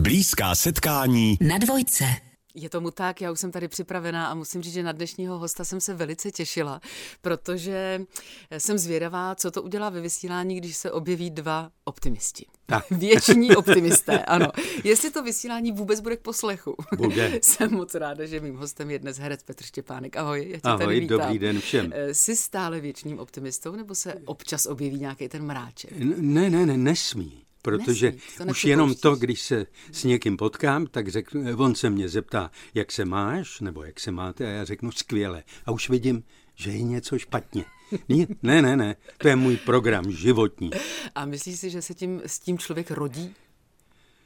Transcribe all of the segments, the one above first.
Blízká setkání na dvojce. Je tomu tak, já už jsem tady připravená a musím říct, že na dnešního hosta jsem se velice těšila, protože jsem zvědavá, co to udělá ve vysílání, když se objeví dva optimisti. Tak. Věční optimisté, ano. Jestli to vysílání vůbec bude k poslechu. Bude. jsem moc ráda, že mým hostem je dnes herec Petr Štěpánek. Ahoj, já tě Ahoj, tady vítám. dobrý den všem. Eh, Jsi stále věčným optimistou, nebo se občas objeví nějaký ten mráček? Ne, ne, ne, nesmí. Protože Nesmí, to už jenom to, když se s někým potkám, tak řeknu, on se mě zeptá, jak se máš, nebo jak se máte, a já řeknu skvěle. A už vidím, že je něco špatně. Ne, ne, ne, ne, to je můj program životní. A myslíš si, že se tím, s tím člověk rodí?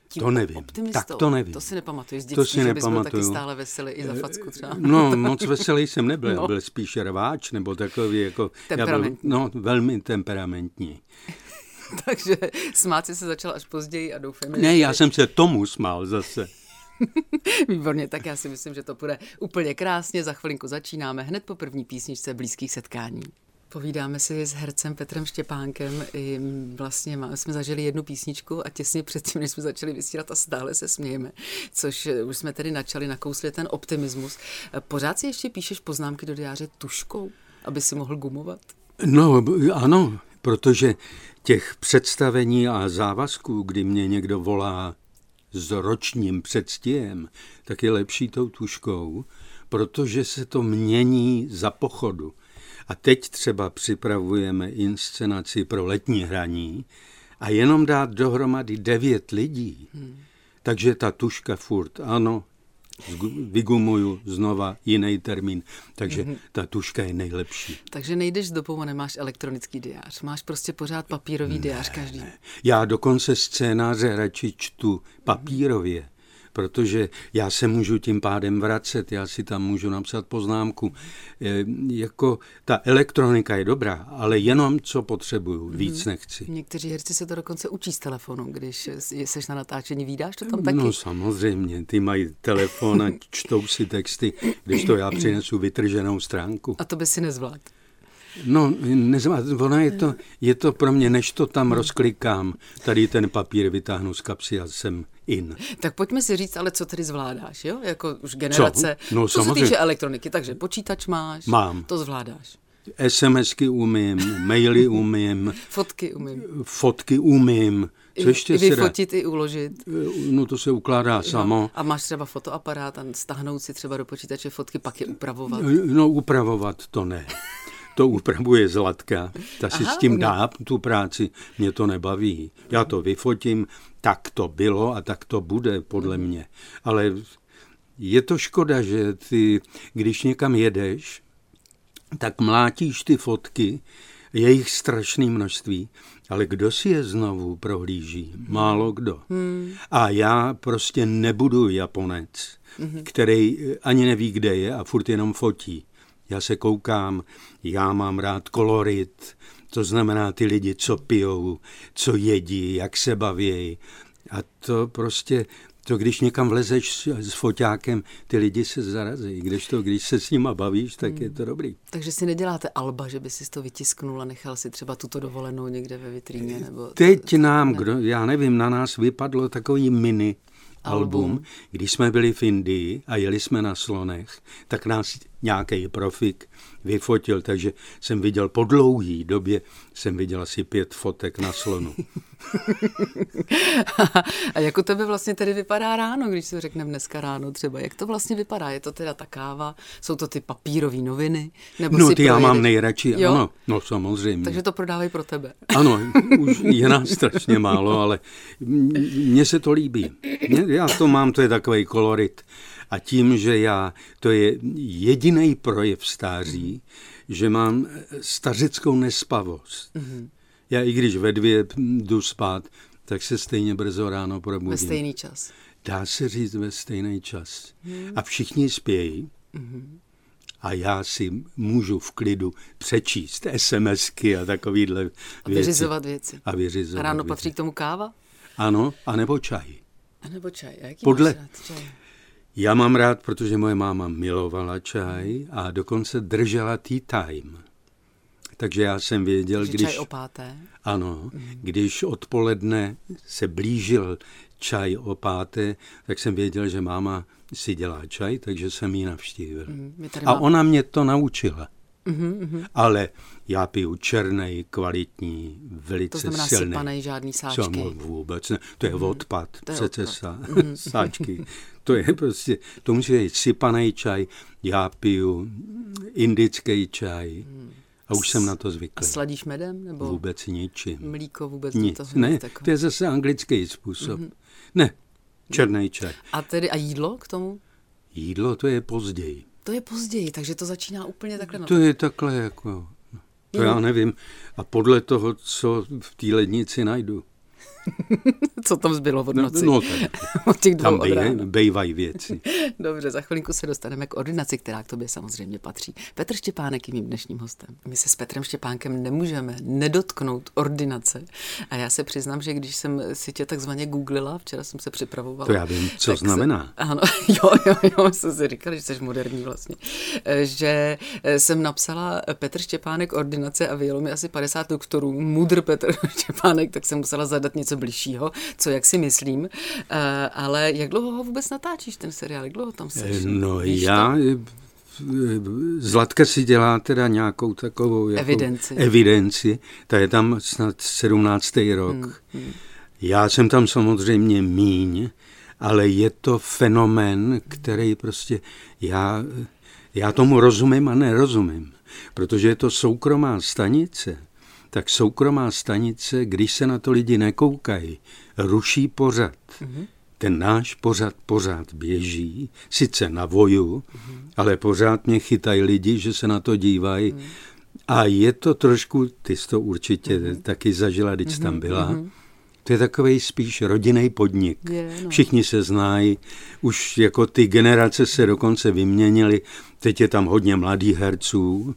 Tím To nevím. Optimistou? Tak to nevím. To si nepamatuješ z To dětství, si že bys byl taky nepamatuju. stále veselý i za facku třeba. No, moc veselý jsem nebyl, No. byl spíš rváč, nebo takový jako... Já byl, no, velmi temperamentní. Takže smát si se začal až později a doufám, Ne, já jsem se tomu smál zase. Výborně, tak já si myslím, že to bude úplně krásně. Za chvilinku začínáme hned po první písničce Blízkých setkání. Povídáme si s hercem Petrem Štěpánkem. I vlastně má- jsme zažili jednu písničku a těsně předtím, než jsme začali vysílat a stále se smějeme, což eh, už jsme tedy načali, nakousli ten optimismus. Eh, Pořád si ještě píšeš poznámky do diáře tuškou, aby si mohl gumovat? No, ano, protože těch představení a závazků, kdy mě někdo volá s ročním předstihem, tak je lepší tou tuškou, protože se to mění za pochodu. A teď třeba připravujeme inscenaci pro letní hraní a jenom dát dohromady devět lidí. Takže ta tuška furt, ano, vygumuju znova jiný termín, takže ta tuška je nejlepší. Takže nejdeš s dobou a nemáš elektronický diář. Máš prostě pořád papírový diář každý. Já dokonce scénáře radši čtu papírově, protože já se můžu tím pádem vracet, já si tam můžu napsat poznámku. E, jako ta elektronika je dobrá, ale jenom co potřebuju, víc nechci. Někteří herci se to dokonce učí z telefonu, když jsi na natáčení, vídáš to tam taky? No samozřejmě, ty mají telefon a čtou si texty, když to já přinesu vytrženou stránku. A to by si nezvládl. No, nezvá, ona je to, je to pro mě, než to tam rozklikám, tady ten papír vytáhnu z kapsy a jsem in. Tak pojďme si říct, ale co tedy zvládáš, jo? Jako už generace. No, co se samozřejmě. týče elektroniky, takže počítač máš. Mám. To zvládáš. SMSky umím, maily umím, Fotky umím. fotky umím, co ještě I se vyfotit, i uložit. No to se ukládá samo. A máš třeba fotoaparát a stáhnout si třeba do počítače fotky, pak je upravovat. No upravovat to ne. To upravuje Zlatka. Ta si Aha, s tím umí. dá tu práci. Mě to nebaví. Já to vyfotím, tak to bylo a tak to bude, podle Mhm. mě. Ale je to škoda, že ty, když někam jedeš, tak mlátíš ty fotky, je jich strašné množství, ale kdo si je znovu prohlíží? Málo kdo. A já prostě nebudu Japonec, který ani neví, kde je a furt jenom fotí. Já se koukám, já mám rád kolorit, to znamená ty lidi, co pijou, co jedí, jak se baví. A to prostě, to když někam vlezeš s, s foťákem, ty lidi se zarazí. Když to, když se s nima bavíš, tak je to dobrý. Takže si neděláte alba, že by si to vytisknul a nechal si třeba tuto dovolenou někde ve vitríně? Nebo Teď nám, kdo, já nevím, na nás vypadlo takový mini album. Když jsme byli v Indii a jeli jsme na slonech, tak nás nějaký profik vyfotil, takže jsem viděl po dlouhý době, jsem viděl asi pět fotek na slonu. A jak u tebe vlastně tedy vypadá ráno, když si řekneme dneska ráno třeba? Jak to vlastně vypadá? Je to teda ta káva? Jsou to ty papírové noviny? Nebo No si ty já projedeš- mám nejradši, Jo? ano, no samozřejmě. Takže to prodávají pro tebe. Ano, už je nás strašně málo, ale mně se to líbí. Mě- Já to mám, to je takový kolorit. A tím, že já, to je jediný projev stáří, že mám stařickou nespavost. Já i když ve dvě jdu spát, tak se stejně brzo ráno probudím. Ve stejný čas. Dá se říct ve stejný čas. A všichni spějí. A já si můžu v klidu přečíst SMSky a takovýhle věci. A vyřizovat věci. A vyřizovat A ráno věci. patří k tomu káva? Ano, anebo čaj. A nebo čaj? A jaký Podle- čaj? Já mám rád, protože moje máma milovala čaj a dokonce držela tea time. Takže já jsem věděl, Že když... čaj o páté? Ano, když odpoledne se blížil čaj o páté, tak jsem věděl, že máma si dělá čaj, takže jsem ji navštívil. tady A ona mě to naučila. Ale já piju černý, kvalitní, velice To znamená silný. sypanej, žádný sáčky. Co, vůbec ne. To je odpad, To je přece odpad. sá, sáčky. To je prostě, to musí být sypaný čaj. Já piju indický čaj. A už jsem na to A zvyklý. sladíš medem? Nebo Vůbec ničím. mlíko vůbec Nic. to Ne, tako- to je zase anglický způsob. Ne, černý čaj. A tedy a jídlo k tomu? Jídlo to je později. To je později, takže to začíná úplně takhle. Na... To je takhle jako... To já nevím. A podle toho, co v té lednici najdu. Co tam zbylo od No, noci? no tak, od těch dvou tam bej, bejvají věci. Dobře, za chvilinku se dostaneme k ordinaci, která k tobě samozřejmě patří. Petr Štěpánek je mým dnešním hostem. My se s Petrem Štěpánkem nemůžeme nedotknout ordinace. A já se přiznám, že když jsem si tě takzvaně googlila, včera jsem se připravovala. To já vím, co tak se- znamená. Ano, jo, jo, jo, jsem si říkala, že jsi moderní vlastně. Eh, Že eh, jsem napsala Petr Štěpánek ordinace a vyjelo mi asi 50 doktorů, mudr Petr Štěpánek, tak jsem musela zadat něco bližšího, co jak si myslím. Eh, Ale jak dlouho ho vůbec natáčíš, ten seriál? Jak dlouho tam jsi? No Víš já... to? eh, Zlatka si dělá teda nějakou takovou jako Evidenci. evidenci. Ta je tam snad 17. rok. Hmm, Já jsem tam samozřejmě míň, ale je to fenomén, který prostě já, já tomu rozumím a nerozumím. Protože je to soukromá stanice, tak soukromá stanice, když se na to lidi nekoukají, ruší pořad. Ten náš pořad pořád běží, sice na voju, ale pořád mě chytají lidi, že se na to dívají. A je to trošku, ty jsi to určitě taky zažila, když jsi tam byla, to je takový spíš rodinný podnik. Je, no. Všichni se znají, už jako ty generace se dokonce vyměnily, teď je tam hodně mladých herců,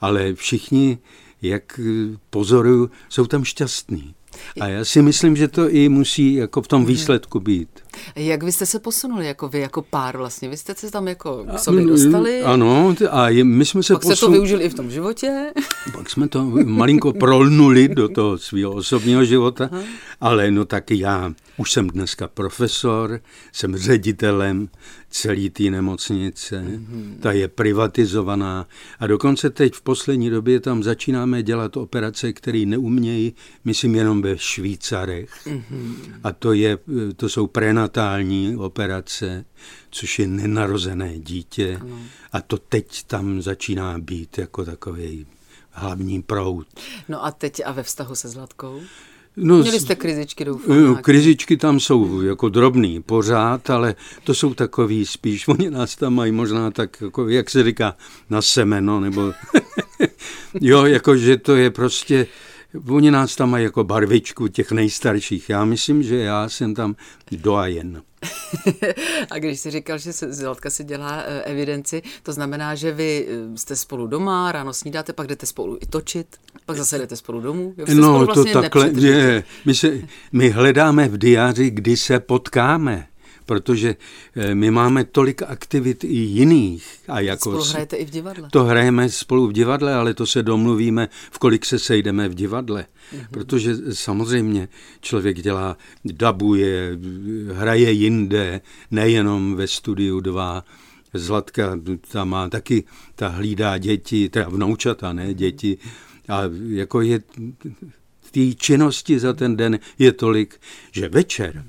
ale všichni, jak eh, pozoruju, jsou tam šťastní. A já si myslím, že to i musí jako v tom Mhm. výsledku být. Jak vy jste se posunuli, jako vy, jako pár vlastně? Vy jste se tam jako k sobě dostali? Ano, t- a je, my jsme se Pak jste to posun- využili i v tom životě? Pak jsme to malinko prolnuli do toho svého osobního života, ale no tak já už jsem dneska profesor, jsem ředitelem celé té nemocnice, ta je privatizovaná a dokonce teď v poslední době tam začínáme dělat operace, které neumějí, myslím jenom ve Švýcarech. A to, je, to jsou prenatální operace, což je nenarozené dítě. A to teď tam začíná být jako takový hlavní proud. No a teď a ve vztahu se Zlatkou? No, Měli jste krizičky, doufám. Nějaký? Krizičky tam jsou jako drobný pořád, ale to jsou takový spíš, oni nás tam mají možná tak, jako, jak se říká, na semeno, nebo jo, jakože to je prostě, oni nás tam mají jako barvičku těch nejstarších. Já myslím, že já jsem tam doajen. a když jsi říkal, že se, Zlatka si dělá eh, evidenci, to znamená, že vy eh, jste spolu doma, ráno snídáte, pak jdete spolu i točit, pak zase jdete spolu domů. Jo, No, spolu to vlastně takhle, nepřetržitě. je, my, se, my hledáme v diáři, kdy se potkáme, protože eh, my máme tolik aktivit i jiných. A jako Spolu hrajete i v divadle. To hrajeme spolu v divadle, ale to se domluvíme, v kolik se sejdeme v divadle. Mm-hmm. Protože samozřejmě člověk dělá, dabuje, hraje jinde, nejenom ve studiu 2. Zlatka ta má taky, ta hlídá děti, teda vnoučata, ne děti. A jako je té činnosti za ten den je tolik, že večer,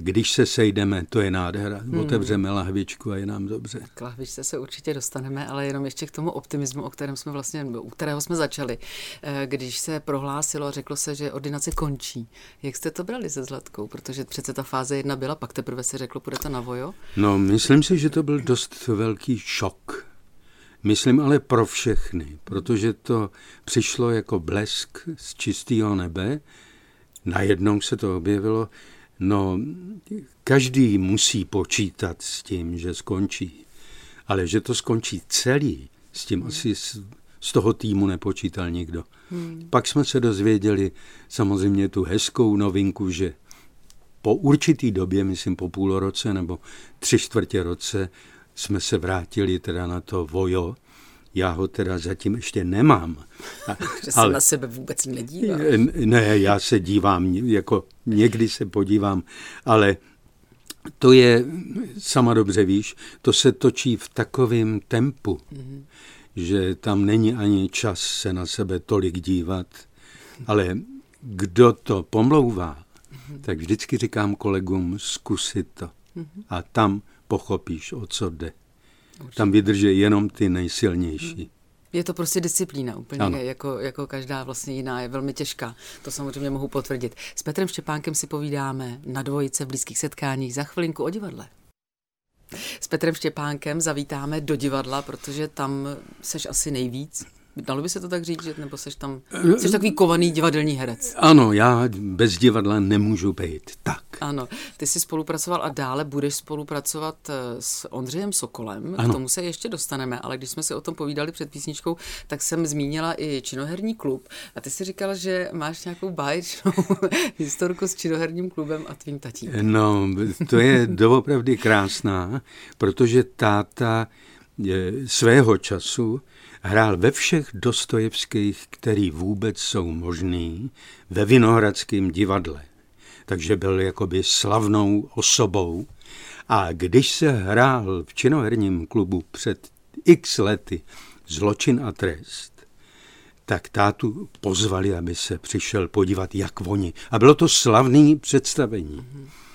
když se sejdeme, to je nádhera. Otevřeme lahvičku a je nám dobře. K lahvičce se určitě dostaneme, ale jenom ještě k tomu optimismu, o kterém jsme vlastně, u kterého jsme začali. Eh, Když se prohlásilo a řeklo se, že ordinace končí, jak jste to brali se Zlatkou? Protože přece ta fáze jedna byla, pak teprve se řeklo, půjdete na vojo. No, myslím si, že to byl dost velký šok. Myslím ale pro všechny, protože to přišlo jako blesk z čistého nebe. Najednou se to objevilo. No, každý musí počítat s tím, že skončí. Ale že to skončí celý, s tím asi z, z toho týmu nepočítal nikdo. Hmm. Pak jsme se dozvěděli samozřejmě tu hezkou novinku, že po určitý době, myslím po půl roce nebo tři čtvrtě roce, jsme se vrátili teda na to vojo, Já ho teda zatím ještě nemám. že se ale, na sebe vůbec nedívá. Ne, já se dívám, jako někdy se podívám, ale to je, sama dobře víš, to se točí v takovém tempu, mm-hmm. že tam není ani čas se na sebe tolik dívat, ale kdo to pomlouvá, mm-hmm. tak vždycky říkám kolegům, zkusit to. Mm-hmm. A tam pochopíš, o co jde. Určitě. Tam vydrží jenom ty nejsilnější. Mm. Je to prostě disciplína, úplně jako, jako každá vlastně jiná, je velmi těžká. To samozřejmě mohu potvrdit. S Petrem Štěpánkem si povídáme na dvojice v blízkých setkáních za chvilinku o divadle. S Petrem Štěpánkem zavítáme do divadla, protože tam seš asi nejvíc. Dalo by se to tak říct, že nebo jsi tam, jsi takový kovaný divadelní herec? Ano, já bez divadla nemůžu být. Tak. Ano, ty jsi spolupracoval a dále budeš spolupracovat eh, s Ondřejem Sokolem. Ano. K tomu se ještě dostaneme, ale když jsme si o tom povídali před písničkou, tak jsem zmínila i činoherní klub. A ty si říkala, že máš nějakou báječnou historku s činoherním klubem a tvým tatím. No, to je doopravdy krásná, protože táta svého času Hrál ve všech Dostojevských, který vůbec jsou možný, ve Vinohradském divadle. Takže byl jakoby slavnou osobou. A když se hrál v činoherním klubu před x lety Zločin a trest, tak tátu pozvali, aby se přišel podívat, jak oni. A bylo to slavné představení.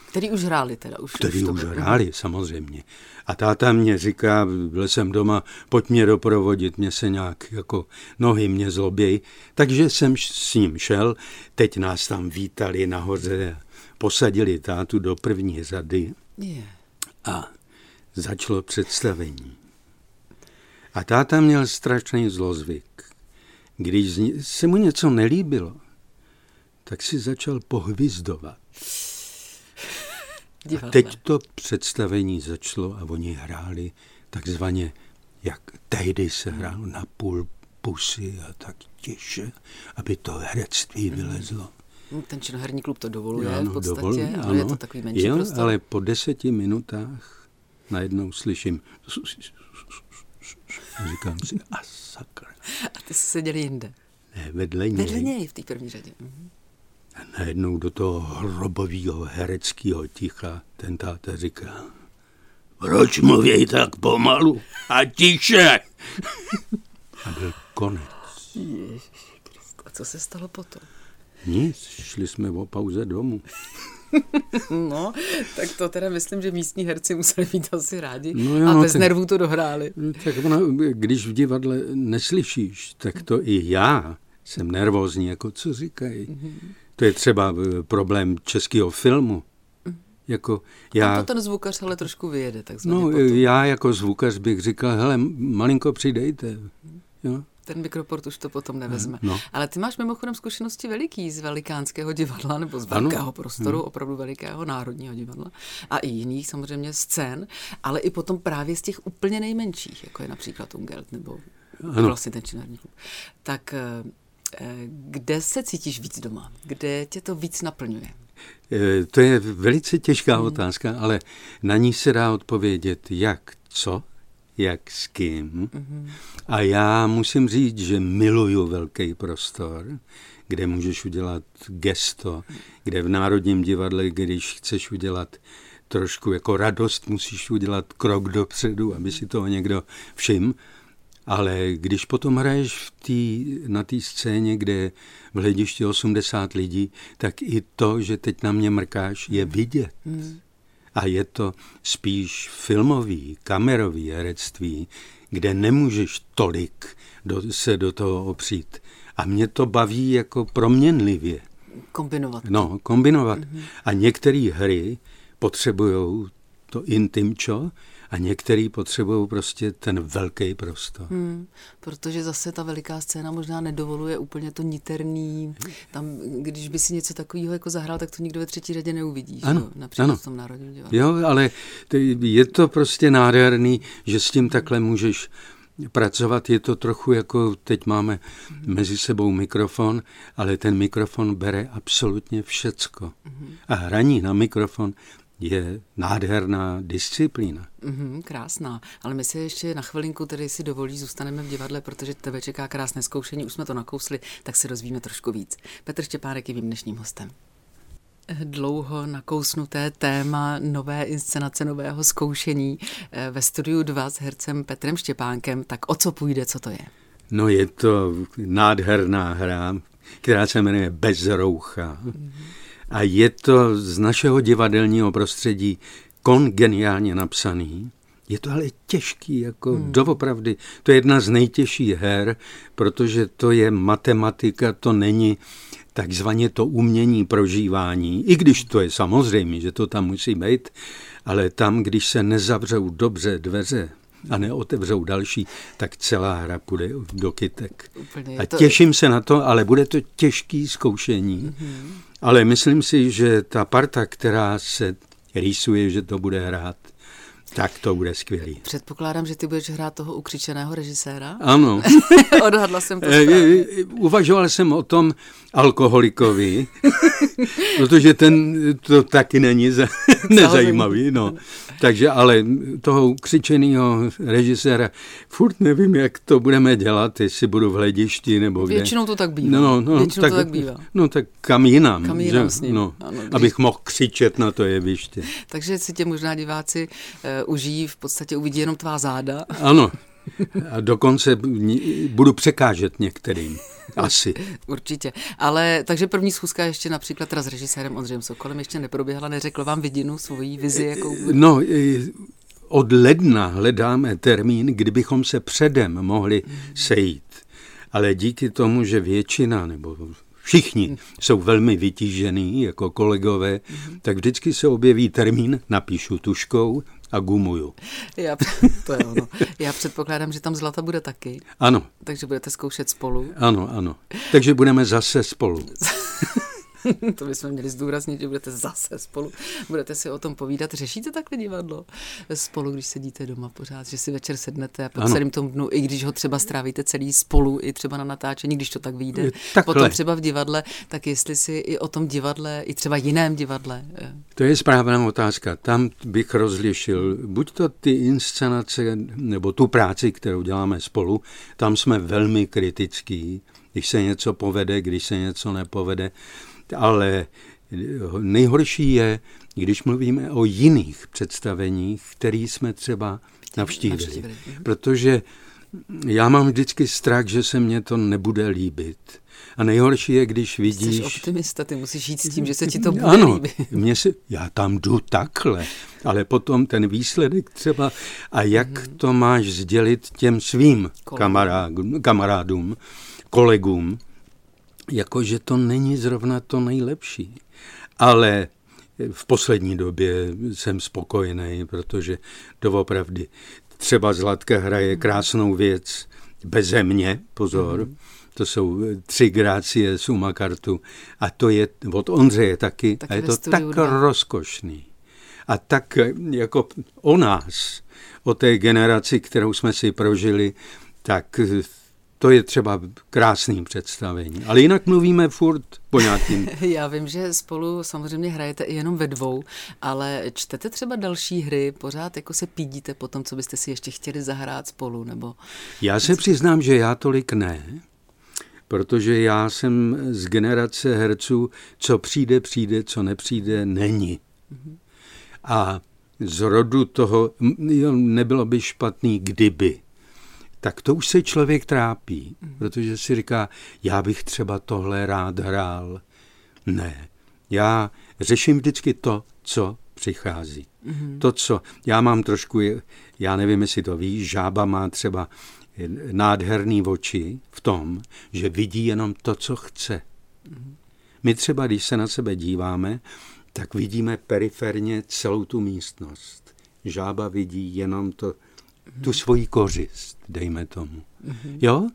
Který už hráli teda? Už který už hráli, samozřejmě. A táta mě říká, byl jsem doma, pojď mě doprovodit, mě se nějak jako nohy mě zlobějí. Takže jsem s ním šel, teď nás tam vítali nahoře, posadili tátu do první řady a začalo představení. A táta měl strašný zlozvyk. Když se mu něco nelíbilo, tak si začal pohvizdovat. Divadle. A teď to představení začalo a oni hráli takzvaně, jak tehdy se hrálo na půl pusy a tak tiše, aby to herectví mhm. vylezlo. Mm. Ten činoherní klub to dovoluje ano, v podstatě, dovolí, ale ano. je to takový menší jo, prostor. ale po deseti minutách najednou slyším a říkám si, a sakra. A ty jsi seděl jinde? Ne, vedle něj. Vedle něj v té první řadě. Mhm. Najednou do toho hrobového hereckého ticha ten táta říká, proč mluví tak pomalu a tiše? A byl konec. a co se stalo potom? Nic, šli jsme o pauze domů. no, tak to teda myslím, že místní herci museli být asi rádi no jo, a bez tak, nervů to dohráli. Tak ono, když v divadle neslyšíš, tak to i já jsem nervózní, jako co říkají. Mm-hmm. To je třeba eh, problém českého filmu. Jako já, Tam to ten zvukař ale trošku vyjede. No, potom. já jako zvukař bych říkal, hele, malinko přidejte. Jo? Ten mikroport už to potom nevezme. No. Ale ty máš mimochodem zkušenosti veliký z velikánského divadla, nebo z velkého ano. prostoru, ano. opravdu velikého národního divadla a i jiných samozřejmě scén, ale i potom právě z těch úplně nejmenších, jako je například Ungelt nebo ano. vlastně ten činární klub. Tak eh, kde se cítíš víc doma? Kde tě to víc naplňuje? Eh, to je velice těžká hmm. otázka, ale na ní se dá odpovědět jak co, jak s kým. Hmm. A já musím říct, že miluju velký prostor, kde můžeš udělat gesto, kde v Národním divadle, když chceš udělat trošku jako radost, musíš udělat krok dopředu, aby si toho někdo všiml. Ale když potom hraješ v tý, na té scéně, kde v hledišti 80 lidí, tak i to, že teď na mě mrkáš, je vidět. Hmm. A je to spíš filmový, kamerový herectví, kde nemůžeš tolik do, se do toho opřít. A mě to baví jako proměnlivě. Kombinovat. No, kombinovat. Mm-hmm. A některé hry potřebují to intimčo, a některý potřebují prostě ten velký prostor. Hmm, protože zase ta veliká scéna možná nedovoluje úplně to niterný, tam, když by si něco takového jako zahrál, tak to nikdo ve třetí řadě neuvidí, ano, že? například ano. v tom národním divadle. Jo, ale je to prostě nádherný, že s tím takhle můžeš pracovat. Je to trochu jako teď máme mezi sebou mikrofon, ale ten mikrofon bere absolutně všecko. A hraní na mikrofon je nádherná disciplína. Mm, krásná, ale my si ještě na chvilinku tedy si dovolí zůstaneme v divadle, protože tebe čeká krásné zkoušení, už jsme to nakousli, tak si rozvíme trošku víc. Petr Štěpánek je mým dnešním hostem dlouho nakousnuté téma nové inscenace, nového zkoušení eh, ve studiu 2 s hercem Petrem Štěpánkem. Tak o co půjde, co to je? No je to nádherná hra, která se jmenuje Bezroucha. Mm-hmm. A je to z našeho divadelního prostředí kongeniálně napsaný. Je to ale těžký, jako hmm. doopravdy. To je jedna z nejtěžších her, protože to je matematika, to není takzvaně to umění prožívání, i když to je samozřejmě, že to tam musí být, ale tam, když se nezavřou dobře dveře a neotevřou další, tak celá hra půjde do kytek. a těším se na to, ale bude to těžký zkoušení. Mm-hmm. Ale myslím si, že ta parta, která se rýsuje, že to bude hrát, tak to bude skvělý. Předpokládám, že ty budeš hrát toho ukřičeného režiséra? Ano. Odhadla jsem to eh, správně. Uvažoval jsem o tom alkoholikovi, protože ten to taky není za, nezajímavý. No. Takže ale toho křičeného režiséra furt nevím, jak to budeme dělat, jestli budu v hledišti nebo kde. Většinou to tak bývá. No, no, Většinou tak, to tak bývá. No tak kam jinam. Kam jinam že? No, ano, když... Abych mohl křičet na to jeviště. Takže si tě možná diváci uh, užijí, v podstatě uvidí jenom tvá záda. Ano. A dokonce budu překážet některým. Asi. Určitě. Ale takže první schůzka ještě například teda s režisérem Ondřejem Sokolem ještě neproběhla, neřekl vám vidinu, svoji vizi? Jakou... No, od ledna hledáme termín, kdybychom se předem mohli sejít. Ale díky tomu, že většina nebo všichni jsou velmi vytížený jako kolegové, tak vždycky se objeví termín, napíšu tuškou, a gumuju. Já, to je ono. Já předpokládám, že tam zlata bude taky. Ano. Takže budete zkoušet spolu. Ano, ano. Takže budeme zase spolu. to bychom měli zdůraznit, že budete zase spolu, budete si o tom povídat. Řešíte takhle divadlo spolu, když sedíte doma pořád, že si večer sednete a po ano. celém tom dnu, i když ho třeba strávíte celý spolu, i třeba na natáčení, když to tak vyjde, takhle. potom třeba v divadle, tak jestli si i o tom divadle, i třeba jiném divadle. Eh, to je správná otázka. Tam bych rozlišil buď to ty inscenace, nebo tu práci, kterou děláme spolu, tam jsme velmi kritický, když se něco povede, když se něco nepovede ale nejhorší je, když mluvíme o jiných představeních, který jsme třeba navštívili. navštívili. Mhm. Protože já mám vždycky strach, že se mně to nebude líbit. A nejhorší je, když vidíš... Jsi optimista, ty musíš jít s tím, že se ti to bude ano, líbit. Mě se, já tam jdu takhle, ale potom ten výsledek třeba a jak mm-hmm. to máš sdělit těm svým kamarádům, kamarádům, kolegům, jako že to není zrovna to nejlepší. Ale v poslední době jsem spokojený, protože doopravdy třeba Zlatka hraje krásnou věc beze mě, pozor, mm. to jsou tři grácie z Umakartu a to je od Ondřeje taky, taky a je to tak dva. rozkošný. A tak jako o nás, o té generaci, kterou jsme si prožili, tak to je třeba krásný představení. Ale jinak mluvíme furt po nějakým... Já vím, že spolu samozřejmě hrajete i jenom ve dvou, ale čtete třeba další hry, pořád jako se pídíte po tom, co byste si ještě chtěli zahrát spolu, nebo... Já se přiznám, že já tolik ne, protože já jsem z generace herců, co přijde, přijde, co nepřijde, není. A z rodu toho nebylo by špatný, kdyby tak to už se člověk trápí, protože si říká, já bych třeba tohle rád hrál. Ne, já řeším vždycky to, co přichází. Mm-hmm. To, co já mám trošku, já nevím, jestli to víš, žába má třeba nádherný oči v tom, že vidí jenom to, co chce. Mm-hmm. My třeba, když se na sebe díváme, tak vidíme periferně celou tu místnost. Žába vidí jenom to, tu svoji kořist, dejme tomu. Jo?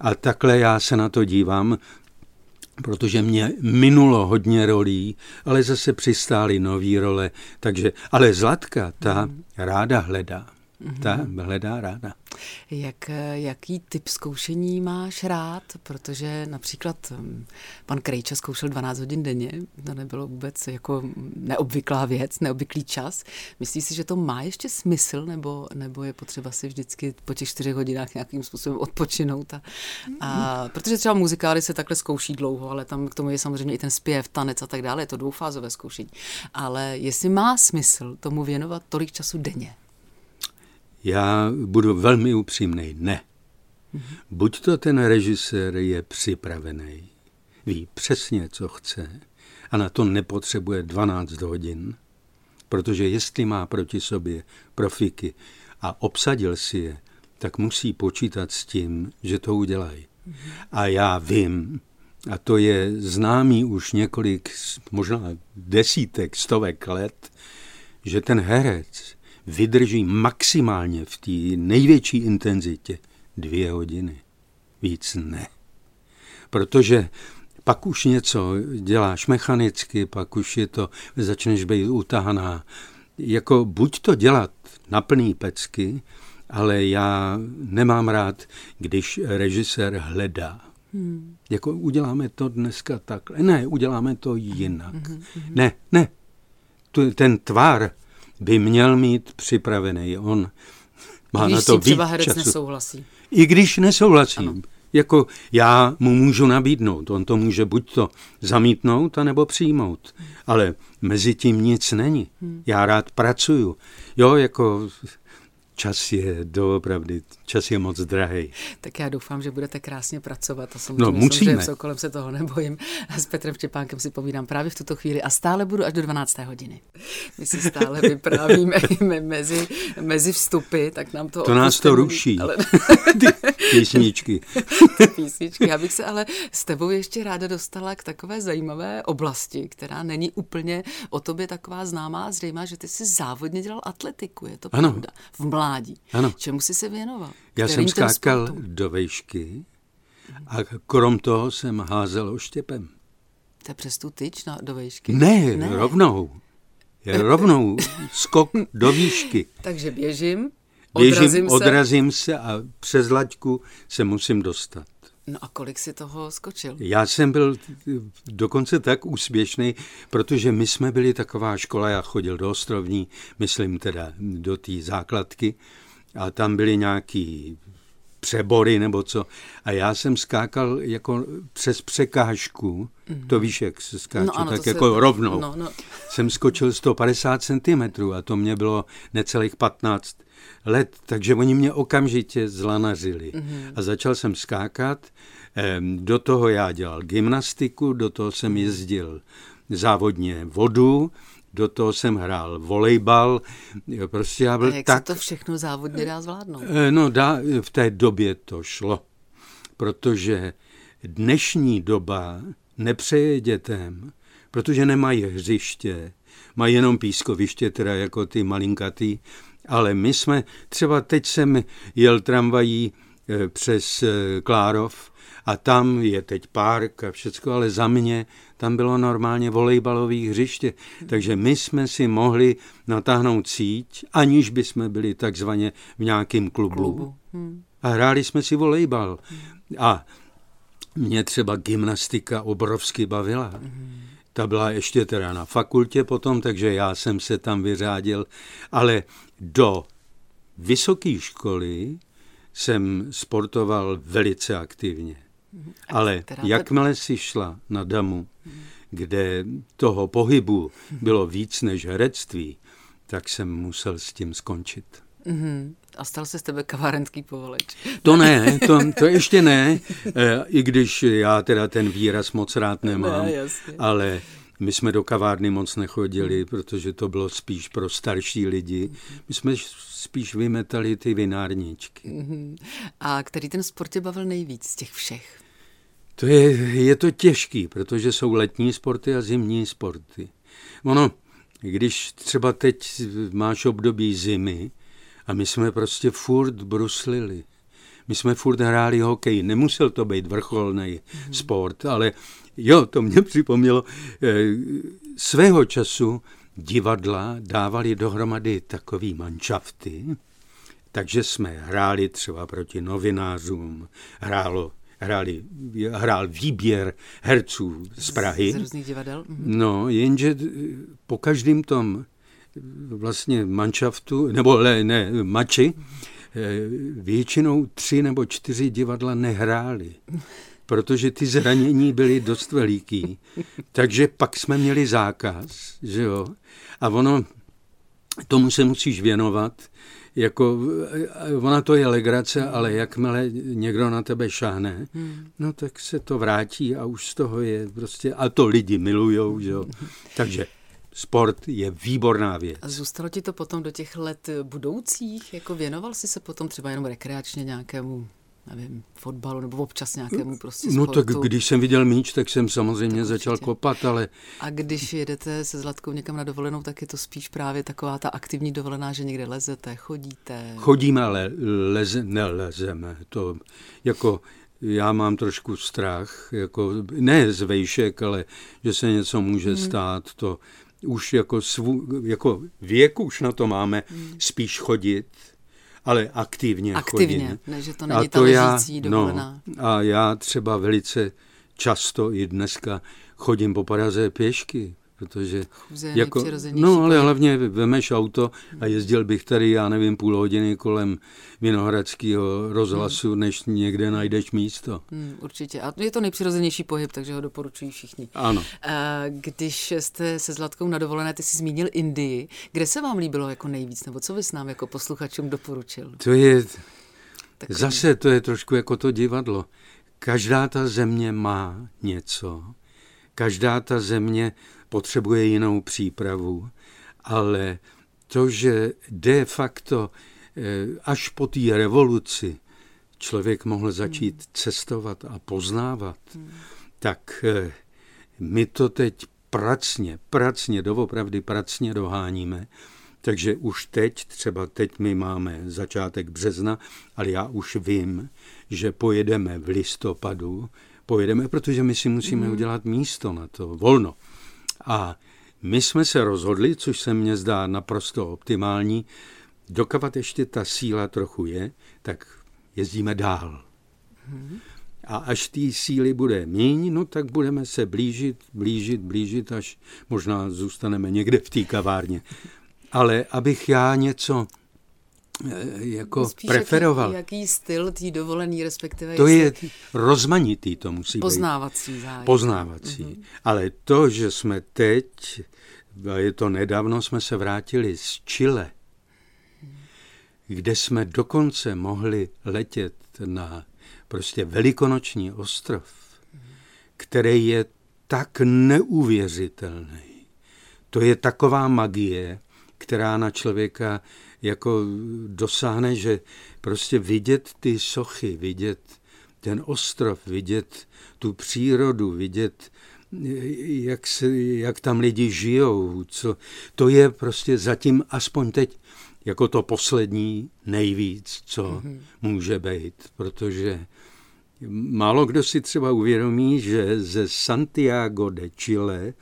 A takhle já se na to dívám, protože mě minulo hodně rolí, ale zase přistály nový role, takže, ale Zlatka, ta mm. ráda hledá. Mm-hmm. Ta hledá ráda. Jak, jaký typ zkoušení máš rád? Protože například hm, pan Krejča zkoušel 12 hodin denně, to nebylo vůbec jako neobvyklá věc, neobvyklý čas. Myslíš si, že to má ještě smysl, nebo, nebo je potřeba si vždycky po těch čtyřech hodinách nějakým způsobem odpočinout? A, a, protože třeba muzikály se takhle zkouší dlouho, ale tam k tomu je samozřejmě i ten zpěv, tanec a tak dále, je to dvoufázové zkoušení. Ale jestli má smysl tomu věnovat tolik času denně? Já budu velmi upřímný. Ne. Buď to ten režisér je připravený, ví přesně, co chce a na to nepotřebuje 12 hodin, protože jestli má proti sobě profiky a obsadil si je, tak musí počítat s tím, že to udělají. A já vím, a to je známý už několik, možná desítek, stovek let, že ten herec vydrží maximálně v té největší intenzitě dvě hodiny. Víc ne. Protože pak už něco děláš mechanicky, pak už je to, začneš být utahaná. Jako buď to dělat na plný pecky, ale já nemám rád, když režisér hledá. Hmm. Jako uděláme to dneska takhle. Ne, uděláme to jinak. Hmm, hmm. Ne, ne. Ten tvar by měl mít připravený. On má když na to víc třeba herec času. nesouhlasí. I když nesouhlasím. Ano. Jako já mu můžu nabídnout, on to může buď to zamítnout, anebo přijmout. Ale mezi tím nic není. Hmm. Já rád pracuju. Jo, jako čas je doopravdy, čas je moc drahý. Tak já doufám, že budete krásně pracovat a samozřejmě, no, musíme. samozřejmě kolem se toho nebojím. S Petrem Štěpánkem si povídám právě v tuto chvíli a stále budu až do 12. hodiny. My si stále vyprávíme mezi, mezi vstupy, tak nám to... To nás to ruší, ale... ty písničky. ty písničky. Já bych se ale s tebou ještě ráda dostala k takové zajímavé oblasti, která není úplně o tobě taková známá a zřejmá, že ty jsi závodně dělal atletiku, je to ano. pravda? V mládí. Ano. Čemu jsi se věnoval? Já jsem skákal do vejšky a krom toho jsem házel oštěpem. To je přes tu tyč na, do vejšky? Ne, ne, rovnou. Je rovnou skok do výšky. Takže běžím, Běžím, odrazím, odrazím se. se a přes laťku se musím dostat. No a kolik si toho skočil? Já jsem byl dokonce tak úspěšný, protože my jsme byli taková škola, já chodil do Ostrovní, myslím teda do té základky, a tam byly nějaký přebory nebo co. A já jsem skákal jako přes překážku, mm-hmm. to víš, jak se skáče, no, ano, tak jako se... rovnou. No, no. Jsem skočil 150 cm a to mě bylo necelých 15 let, takže oni mě okamžitě zlanařili. Mm-hmm. A začal jsem skákat, do toho já dělal gymnastiku, do toho jsem jezdil závodně vodu, do toho jsem hrál volejbal, prostě já byl A jak tak... se to všechno závodně dá zvládnout? Eh, no dá, v té době to šlo, protože dnešní doba nepřeje dětem, protože nemají hřiště, mají jenom pískoviště, teda jako ty malinkatý, ale my jsme, třeba teď jsem jel tramvají eh, přes eh, Klárov a tam je teď park a všecko, ale za mě tam bylo normálně volejbalový hřiště, takže my jsme si mohli natáhnout síť, aniž by jsme byli takzvaně v nějakém klubu. klubu. Hmm. A hráli jsme si volejbal. A mě třeba gymnastika obrovsky bavila. Hmm. Ta byla ještě teda na fakultě potom, takže já jsem se tam vyřádil, ale do vysoké školy jsem sportoval velice aktivně. Ale jakmile si šla na damu, kde toho pohybu bylo víc než herectví, tak jsem musel s tím skončit. Mm-hmm. A stal se z tebe kavárenský povaleč. To ne, to, to ještě ne, e, i když já teda ten výraz moc rád nemám, ne, ale my jsme do kavárny moc nechodili, protože to bylo spíš pro starší lidi. My jsme spíš vymetali ty vinárničky. Mm-hmm. A který ten sport tě bavil nejvíc z těch všech? To je, je to těžký, protože jsou letní sporty a zimní sporty. Ono, když třeba teď máš období zimy a my jsme prostě furt bruslili. My jsme furt hráli hokej. Nemusel to být vrcholný mm-hmm. sport, ale jo, to mě připomnělo. E, svého času divadla dávali dohromady takový manšafty, Takže jsme hráli třeba proti novinářům, hrálo hráli, hrál výběr herců z Prahy. Z různých divadel? Mhm. No, jenže po každém tom vlastně manšaftu, nebo ne, ne mači, většinou tři nebo čtyři divadla nehráli, protože ty zranění byly dost veliký. Takže pak jsme měli zákaz, že jo, a ono, tomu se musíš věnovat, jako, ona to je legrace, ale jakmile někdo na tebe šáhne, hmm. no tak se to vrátí a už z toho je prostě, a to lidi milujou, že jo. Takže sport je výborná věc. A zůstalo ti to potom do těch let budoucích? Jako věnoval jsi se potom třeba jenom rekreačně nějakému nevím, fotbalu nebo občas nějakému prostě sportu. No tak když jsem viděl míč, tak jsem samozřejmě tak začal kopat, ale... A když jedete se Zlatkou někam na dovolenou, tak je to spíš právě taková ta aktivní dovolená, že někde lezete, chodíte? Chodíme, ale leze, nelezeme. To jako já mám trošku strach, jako, ne z vejšek, ale že se něco může hmm. stát, to už jako, svů, jako věk už na to máme hmm. spíš chodit, ale aktivně Aktivně, chodit. ne, že to není a to ta ležící já, no, dovolená. No, a já třeba velice často i dneska chodím po Praze pěšky, protože Chůze jako, no ale hlavně vemeš auto a jezdil bych tady, já nevím, půl hodiny kolem Vinohradského rozhlasu, hmm. než někde najdeš místo. Hmm, určitě. A je to nejpřirozenější pohyb, takže ho doporučují všichni. Ano. Když jste se Zlatkou na dovolené, ty jsi zmínil Indii. Kde se vám líbilo jako nejvíc, nebo co bys nám jako posluchačům doporučil? To je, Takový. zase to je trošku jako to divadlo. Každá ta země má něco. Každá ta země potřebuje jinou přípravu, ale to, že de facto eh, až po té revoluci člověk mohl začít hmm. cestovat a poznávat, hmm. tak eh, my to teď pracně, pracně, doopravdy pracně doháníme. Takže už teď, třeba teď my máme začátek března, ale já už vím, že pojedeme v listopadu, pojedeme, protože my si musíme mm. udělat místo na to, volno. A my jsme se rozhodli, což se mně zdá naprosto optimální, dokavat ještě ta síla trochu je, tak jezdíme dál. A až té síly bude míň, no tak budeme se blížit, blížit, blížit, až možná zůstaneme někde v té kavárně. Ale abych já něco jako Spíš preferoval. Jaký, jaký styl tý dovolený, respektive... To je rozmanitý, to musí poznávací být. Zájem. Poznávací. Mm-hmm. Ale to, že jsme teď, a je to nedávno, jsme se vrátili z Chile, kde jsme dokonce mohli letět na prostě velikonoční ostrov, který je tak neuvěřitelný. To je taková magie, která na člověka jako dosáhne, že prostě vidět ty sochy, vidět ten ostrov, vidět tu přírodu, vidět, jak, se, jak tam lidi žijou, co, to je prostě zatím aspoň teď jako to poslední nejvíc, co mm-hmm. může být, protože málo kdo si třeba uvědomí, že ze Santiago de Chile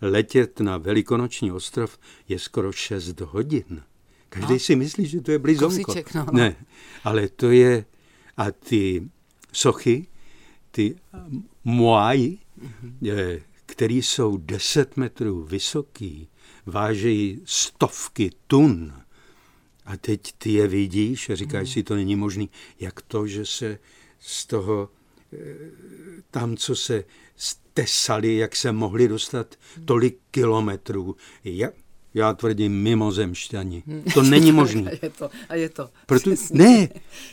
letět na Velikonoční ostrov je skoro 6 hodin. Každý no. si myslí, že to je. Kousiček, no, no. Ne, ale to je, a ty sochy, ty moai, mm-hmm. které jsou 10 metrů vysoký, vážejí stovky tun. A teď ty je vidíš a říkáš mm. si, to není možný. Jak to, že se z toho, eh, tam, co se stesali, jak se mohli dostat tolik kilometrů. Jak, já tvrdím mimozemšťani. Hmm. To není možné. a je to. A je to. Proto, ne,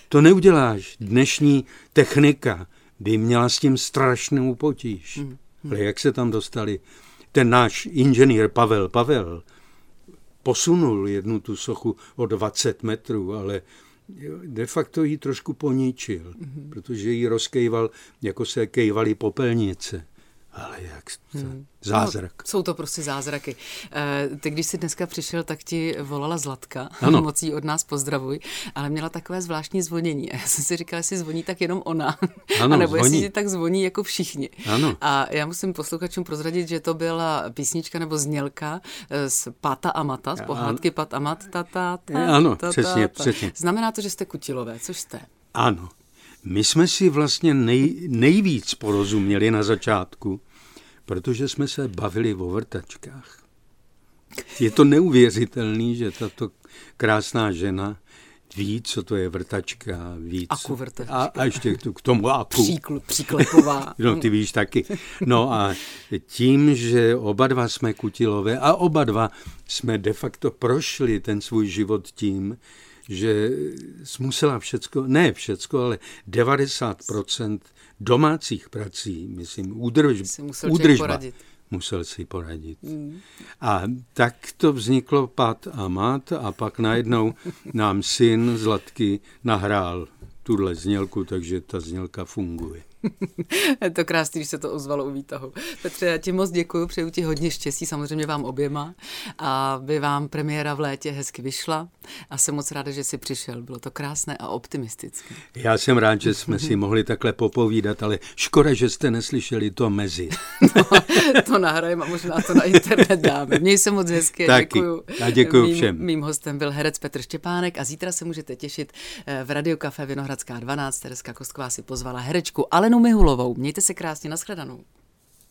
to neuděláš. Dnešní technika by měla s tím strašnou potíž. Hmm. Ale jak se tam dostali? Ten náš inženýr Pavel Pavel posunul jednu tu sochu o 20 metrů, ale de facto ji trošku poničil, mm-hmm. protože ji rozkejval, jako se kejvaly popelnice. Ale jak hmm. zázrak. No, jsou to prostě zázraky. E, ty, když jsi dneska přišel, tak ti volala Zlatka. Ano. Moc jí od nás pozdravuj. Ale měla takové zvláštní zvonění. A já jsem si říkala, jestli zvoní tak jenom ona. Ano, a nebo zvoní. jestli tak zvoní jako všichni. Ano. A já musím posluchačům prozradit, že to byla písnička nebo znělka eh, z Pata a Mata, z pohádky Pat a Mat. Ta, ta, ta, ano, ta, přesně, ta. přesně. Znamená to, že jste kutilové, což jste? Ano. My jsme si vlastně nej, nejvíc porozuměli na začátku, protože jsme se bavili o vrtačkách. Je to neuvěřitelný, že tato krásná žena ví, co to je vrtačka, ví, Aku vrtačka. A, a ještě k tomu aku. Příkl, příklepová. no, ty víš taky. No a tím, že oba dva jsme kutilové a oba dva jsme de facto prošli ten svůj život tím, že musela všecko, ne všecko, ale 90% domácích prací, myslím, údrž, musel údržba, poradit. musel si poradit. Mm. A tak to vzniklo Pat a Mat a pak najednou nám syn Zlatky nahrál tuhle znělku, takže ta znělka funguje. je to krásný, když se to ozvalo u výtahu. Petře, já ti moc děkuji, přeju ti hodně štěstí, samozřejmě vám oběma, a by vám premiéra v létě hezky vyšla a jsem moc ráda, že jsi přišel. Bylo to krásné a optimistické. Já jsem rád, že jsme si mohli takhle popovídat, ale škoda, že jste neslyšeli to mezi. no, to nahrajeme a možná to na internet dáme. Měj se moc hezky. Taky. Děkuju. A děkuju všem. Mým, mým hostem byl herec Petr Štěpánek a zítra se můžete těšit eh, v Radiokafe Vinohradská 12. Tereska Kostková si pozvala herečku Alenu Mihulovou. Mějte se krásně, nashledanou.